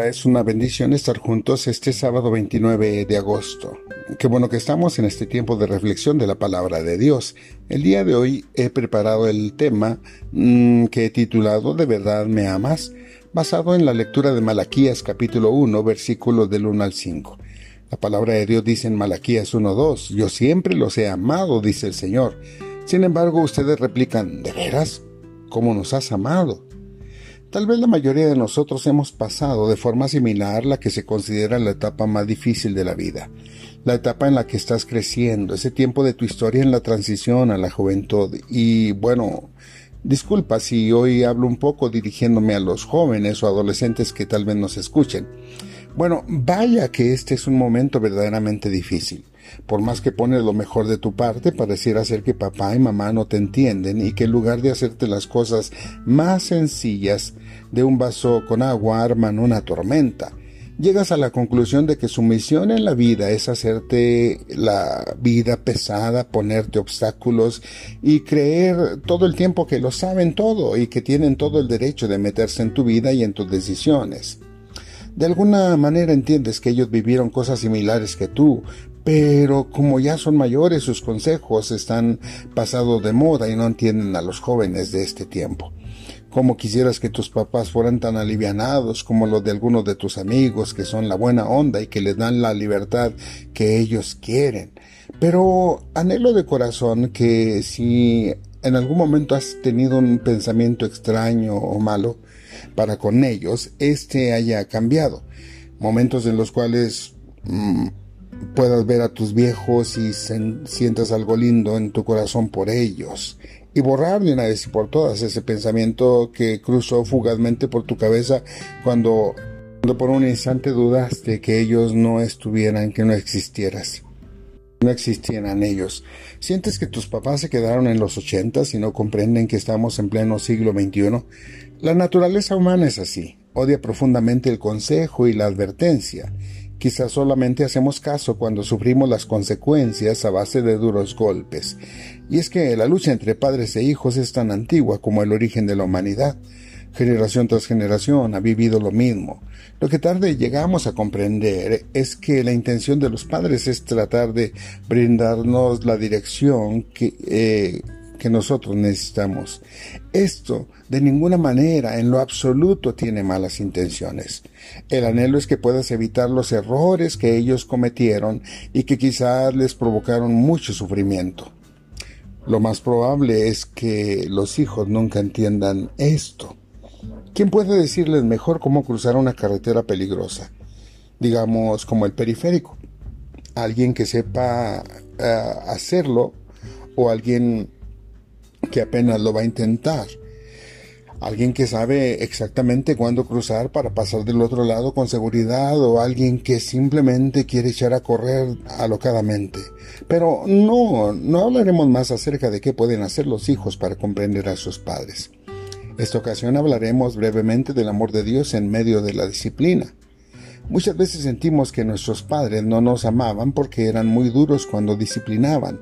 Es una bendición estar juntos este sábado 29 de agosto. Qué bueno que estamos en este tiempo de reflexión de la palabra de Dios. El día de hoy he preparado el tema mm, que he titulado De verdad me amas, basado en la lectura de Malaquías capítulo 1, versículos del 1 al 5. La palabra de Dios dice en Malaquías 1.2, Yo siempre los he amado, dice el Señor. Sin embargo, ustedes replican, ¿de veras? ¿Cómo nos has amado? Tal vez la mayoría de nosotros hemos pasado de forma similar la que se considera la etapa más difícil de la vida, la etapa en la que estás creciendo, ese tiempo de tu historia en la transición a la juventud. Y bueno, disculpa si hoy hablo un poco dirigiéndome a los jóvenes o adolescentes que tal vez nos escuchen. Bueno, vaya que este es un momento verdaderamente difícil. Por más que pones lo mejor de tu parte, pareciera ser que papá y mamá no te entienden y que en lugar de hacerte las cosas más sencillas de un vaso con agua arman una tormenta. Llegas a la conclusión de que su misión en la vida es hacerte la vida pesada, ponerte obstáculos y creer todo el tiempo que lo saben todo y que tienen todo el derecho de meterse en tu vida y en tus decisiones. De alguna manera entiendes que ellos vivieron cosas similares que tú, pero como ya son mayores, sus consejos están pasados de moda y no entienden a los jóvenes de este tiempo. Como quisieras que tus papás fueran tan alivianados como los de algunos de tus amigos que son la buena onda y que les dan la libertad que ellos quieren. Pero anhelo de corazón que si en algún momento has tenido un pensamiento extraño o malo para con ellos, este haya cambiado. Momentos en los cuales mm, puedas ver a tus viejos y sientas algo lindo en tu corazón por ellos y borrar de una vez y por todas ese pensamiento que cruzó fugazmente por tu cabeza cuando, cuando por un instante dudaste que ellos no estuvieran, que no existieras. No existieran ellos. ¿Sientes que tus papás se quedaron en los ochentas y no comprenden que estamos en pleno siglo XXI? La naturaleza humana es así. Odia profundamente el consejo y la advertencia Quizás solamente hacemos caso cuando sufrimos las consecuencias a base de duros golpes. Y es que la lucha entre padres e hijos es tan antigua como el origen de la humanidad. Generación tras generación ha vivido lo mismo. Lo que tarde llegamos a comprender es que la intención de los padres es tratar de brindarnos la dirección que, eh, que nosotros necesitamos. Esto de ninguna manera, en lo absoluto, tiene malas intenciones. El anhelo es que puedas evitar los errores que ellos cometieron y que quizás les provocaron mucho sufrimiento. Lo más probable es que los hijos nunca entiendan esto. ¿Quién puede decirles mejor cómo cruzar una carretera peligrosa? Digamos como el periférico. Alguien que sepa eh, hacerlo o alguien que apenas lo va a intentar. Alguien que sabe exactamente cuándo cruzar para pasar del otro lado con seguridad o alguien que simplemente quiere echar a correr alocadamente. Pero no, no hablaremos más acerca de qué pueden hacer los hijos para comprender a sus padres. Esta ocasión hablaremos brevemente del amor de Dios en medio de la disciplina. Muchas veces sentimos que nuestros padres no nos amaban porque eran muy duros cuando disciplinaban,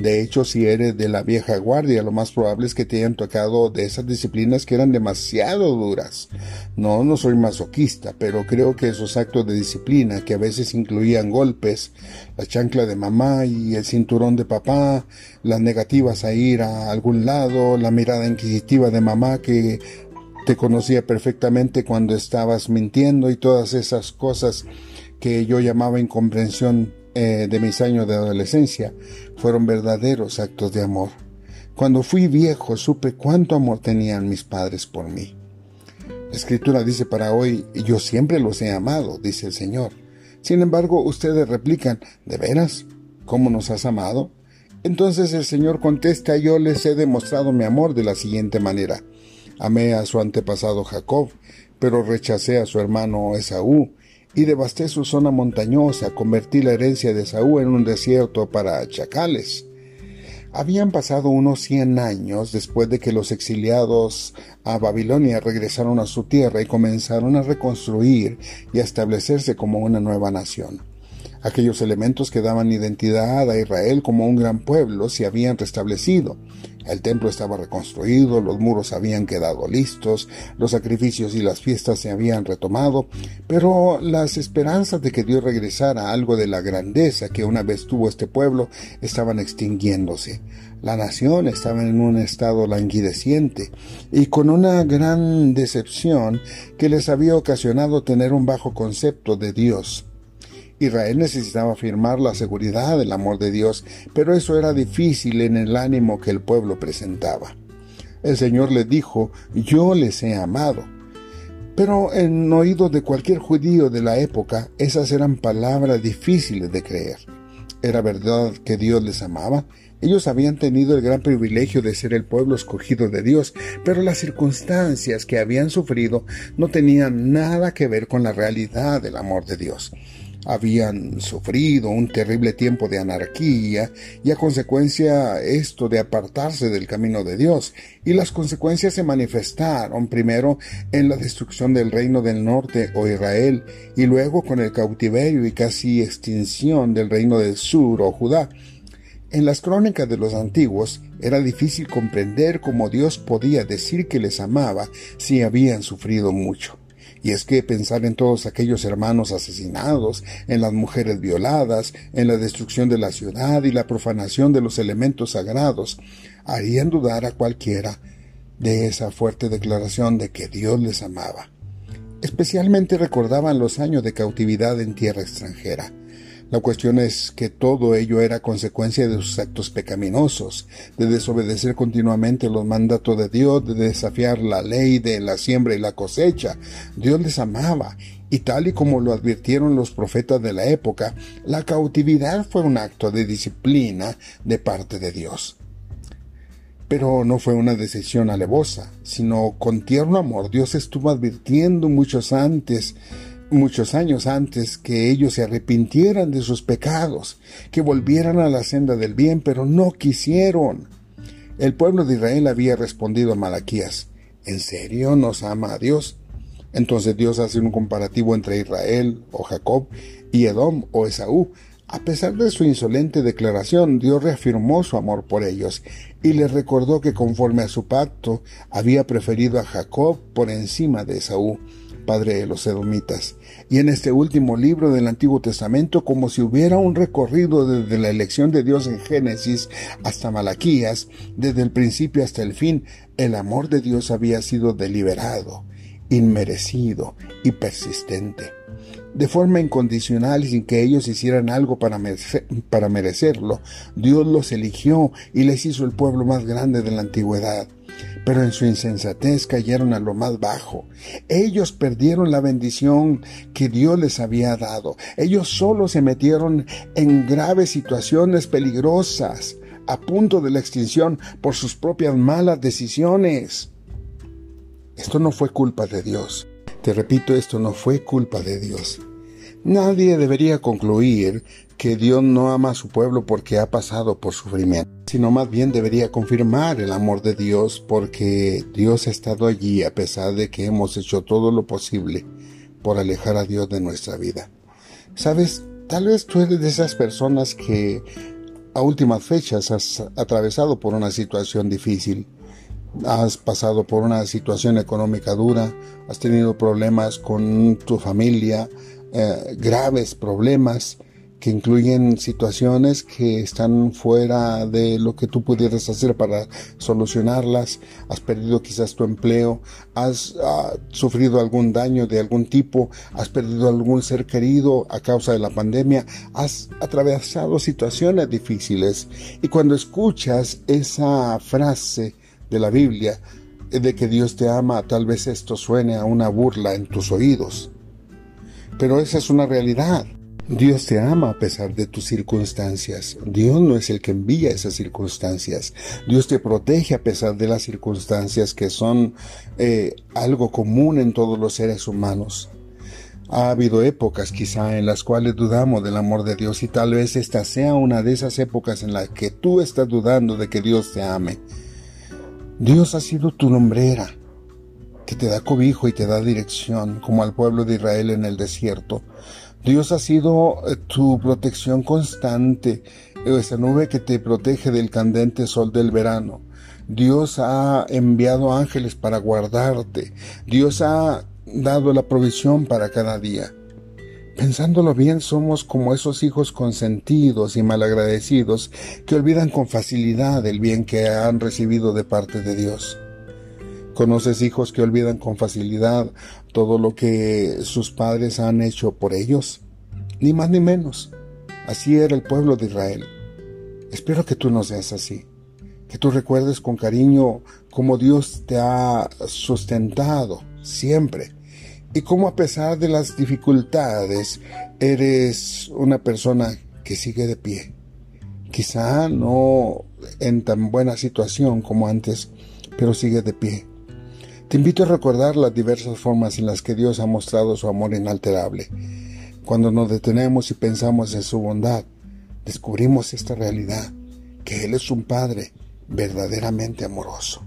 de hecho, si eres de la vieja guardia, lo más probable es que te hayan tocado de esas disciplinas que eran demasiado duras. No, no soy masoquista, pero creo que esos actos de disciplina, que a veces incluían golpes, la chancla de mamá y el cinturón de papá, las negativas a ir a algún lado, la mirada inquisitiva de mamá que te conocía perfectamente cuando estabas mintiendo y todas esas cosas que yo llamaba incomprensión eh, de mis años de adolescencia fueron verdaderos actos de amor. Cuando fui viejo supe cuánto amor tenían mis padres por mí. La escritura dice para hoy, yo siempre los he amado, dice el Señor. Sin embargo, ustedes replican, ¿de veras? ¿Cómo nos has amado? Entonces el Señor contesta, yo les he demostrado mi amor de la siguiente manera. Amé a su antepasado Jacob, pero rechacé a su hermano Esaú y devasté su zona montañosa, convertí la herencia de Saúl en un desierto para chacales. Habían pasado unos cien años después de que los exiliados a Babilonia regresaron a su tierra y comenzaron a reconstruir y a establecerse como una nueva nación. Aquellos elementos que daban identidad a Israel como un gran pueblo se habían restablecido. El templo estaba reconstruido, los muros habían quedado listos, los sacrificios y las fiestas se habían retomado, pero las esperanzas de que Dios regresara a algo de la grandeza que una vez tuvo este pueblo estaban extinguiéndose. La nación estaba en un estado languideciente y con una gran decepción que les había ocasionado tener un bajo concepto de Dios. Israel necesitaba afirmar la seguridad del amor de Dios, pero eso era difícil en el ánimo que el pueblo presentaba. El Señor les dijo, yo les he amado. Pero en oídos de cualquier judío de la época, esas eran palabras difíciles de creer. ¿Era verdad que Dios les amaba? Ellos habían tenido el gran privilegio de ser el pueblo escogido de Dios, pero las circunstancias que habían sufrido no tenían nada que ver con la realidad del amor de Dios habían sufrido un terrible tiempo de anarquía y a consecuencia esto de apartarse del camino de Dios, y las consecuencias se manifestaron primero en la destrucción del reino del norte o Israel, y luego con el cautiverio y casi extinción del reino del sur o Judá. En las crónicas de los antiguos era difícil comprender cómo Dios podía decir que les amaba si habían sufrido mucho. Y es que pensar en todos aquellos hermanos asesinados, en las mujeres violadas, en la destrucción de la ciudad y la profanación de los elementos sagrados, harían dudar a cualquiera de esa fuerte declaración de que Dios les amaba. Especialmente recordaban los años de cautividad en tierra extranjera, la cuestión es que todo ello era consecuencia de sus actos pecaminosos, de desobedecer continuamente los mandatos de Dios, de desafiar la ley de la siembra y la cosecha. Dios les amaba, y tal y como lo advirtieron los profetas de la época, la cautividad fue un acto de disciplina de parte de Dios. Pero no fue una decisión alevosa, sino con tierno amor Dios estuvo advirtiendo muchos antes muchos años antes que ellos se arrepintieran de sus pecados, que volvieran a la senda del bien, pero no quisieron. El pueblo de Israel había respondido a Malaquías, ¿en serio nos ama a Dios? Entonces Dios hace un comparativo entre Israel o Jacob y Edom o Esaú. A pesar de su insolente declaración, Dios reafirmó su amor por ellos y les recordó que conforme a su pacto había preferido a Jacob por encima de Esaú padre de los edomitas. Y en este último libro del Antiguo Testamento, como si hubiera un recorrido desde la elección de Dios en Génesis hasta Malaquías, desde el principio hasta el fin, el amor de Dios había sido deliberado, inmerecido y persistente. De forma incondicional y sin que ellos hicieran algo para, para merecerlo, Dios los eligió y les hizo el pueblo más grande de la antigüedad pero en su insensatez cayeron a lo más bajo. Ellos perdieron la bendición que Dios les había dado. Ellos solo se metieron en graves situaciones peligrosas, a punto de la extinción por sus propias malas decisiones. Esto no fue culpa de Dios. Te repito, esto no fue culpa de Dios. Nadie debería concluir que Dios no ama a su pueblo porque ha pasado por sufrimiento, sino más bien debería confirmar el amor de Dios porque Dios ha estado allí a pesar de que hemos hecho todo lo posible por alejar a Dios de nuestra vida. Sabes, tal vez tú eres de esas personas que a últimas fechas has atravesado por una situación difícil, has pasado por una situación económica dura, has tenido problemas con tu familia, eh, graves problemas, que incluyen situaciones que están fuera de lo que tú pudieras hacer para solucionarlas, has perdido quizás tu empleo, has ah, sufrido algún daño de algún tipo, has perdido algún ser querido a causa de la pandemia, has atravesado situaciones difíciles y cuando escuchas esa frase de la Biblia de que Dios te ama, tal vez esto suene a una burla en tus oídos. Pero esa es una realidad. Dios te ama a pesar de tus circunstancias. Dios no es el que envía esas circunstancias. Dios te protege a pesar de las circunstancias que son eh, algo común en todos los seres humanos. Ha habido épocas quizá en las cuales dudamos del amor de Dios y tal vez esta sea una de esas épocas en las que tú estás dudando de que Dios te ame. Dios ha sido tu nombrera, que te da cobijo y te da dirección, como al pueblo de Israel en el desierto. Dios ha sido eh, tu protección constante, esa nube que te protege del candente sol del verano. Dios ha enviado ángeles para guardarte. Dios ha dado la provisión para cada día. Pensándolo bien, somos como esos hijos consentidos y malagradecidos que olvidan con facilidad el bien que han recibido de parte de Dios. ¿Conoces hijos que olvidan con facilidad todo lo que sus padres han hecho por ellos? Ni más ni menos. Así era el pueblo de Israel. Espero que tú no seas así, que tú recuerdes con cariño cómo Dios te ha sustentado siempre y cómo a pesar de las dificultades eres una persona que sigue de pie. Quizá no en tan buena situación como antes, pero sigue de pie. Te invito a recordar las diversas formas en las que Dios ha mostrado su amor inalterable. Cuando nos detenemos y pensamos en su bondad, descubrimos esta realidad, que Él es un Padre verdaderamente amoroso.